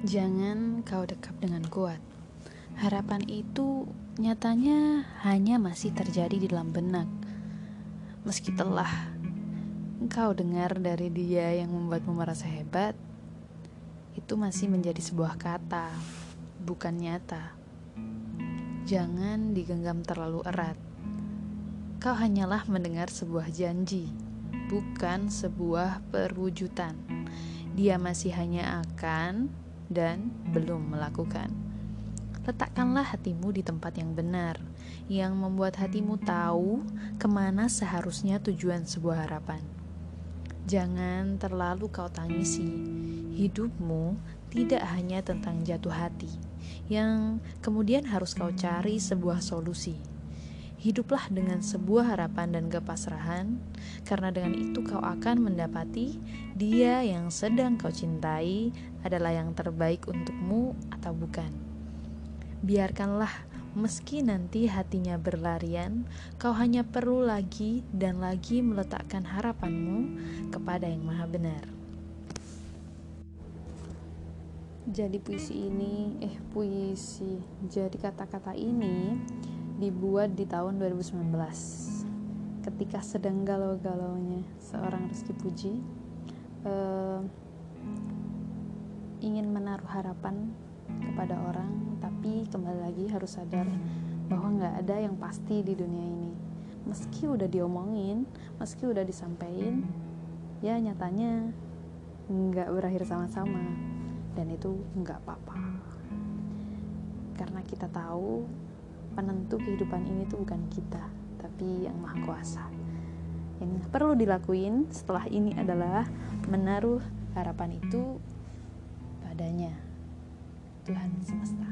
Jangan kau dekap dengan kuat. Harapan itu nyatanya hanya masih terjadi di dalam benak. Meski telah engkau dengar dari dia yang membuatmu merasa hebat, itu masih menjadi sebuah kata, bukan nyata. Jangan digenggam terlalu erat. Kau hanyalah mendengar sebuah janji, bukan sebuah perwujudan. Dia masih hanya akan dan belum melakukan. Letakkanlah hatimu di tempat yang benar, yang membuat hatimu tahu ke mana seharusnya tujuan sebuah harapan. Jangan terlalu kau tangisi, hidupmu tidak hanya tentang jatuh hati, yang kemudian harus kau cari sebuah solusi. Hiduplah dengan sebuah harapan dan kepasrahan, karena dengan itu kau akan mendapati dia yang sedang kau cintai adalah yang terbaik untukmu atau bukan. Biarkanlah, meski nanti hatinya berlarian, kau hanya perlu lagi dan lagi meletakkan harapanmu kepada yang Maha Benar. Jadi puisi ini, eh puisi, jadi kata-kata ini dibuat di tahun 2019 ketika sedang galau-galaunya seorang Rizky Puji uh, ingin menaruh harapan kepada orang tapi kembali lagi harus sadar bahwa nggak ada yang pasti di dunia ini. Meski udah diomongin meski udah disampaikan ya nyatanya nggak berakhir sama-sama. Dan itu nggak apa-apa. Karena kita tahu penentu kehidupan ini tuh bukan kita, tapi yang maha kuasa. Yang perlu dilakuin setelah ini adalah menaruh harapan itu padanya Tuhan semesta.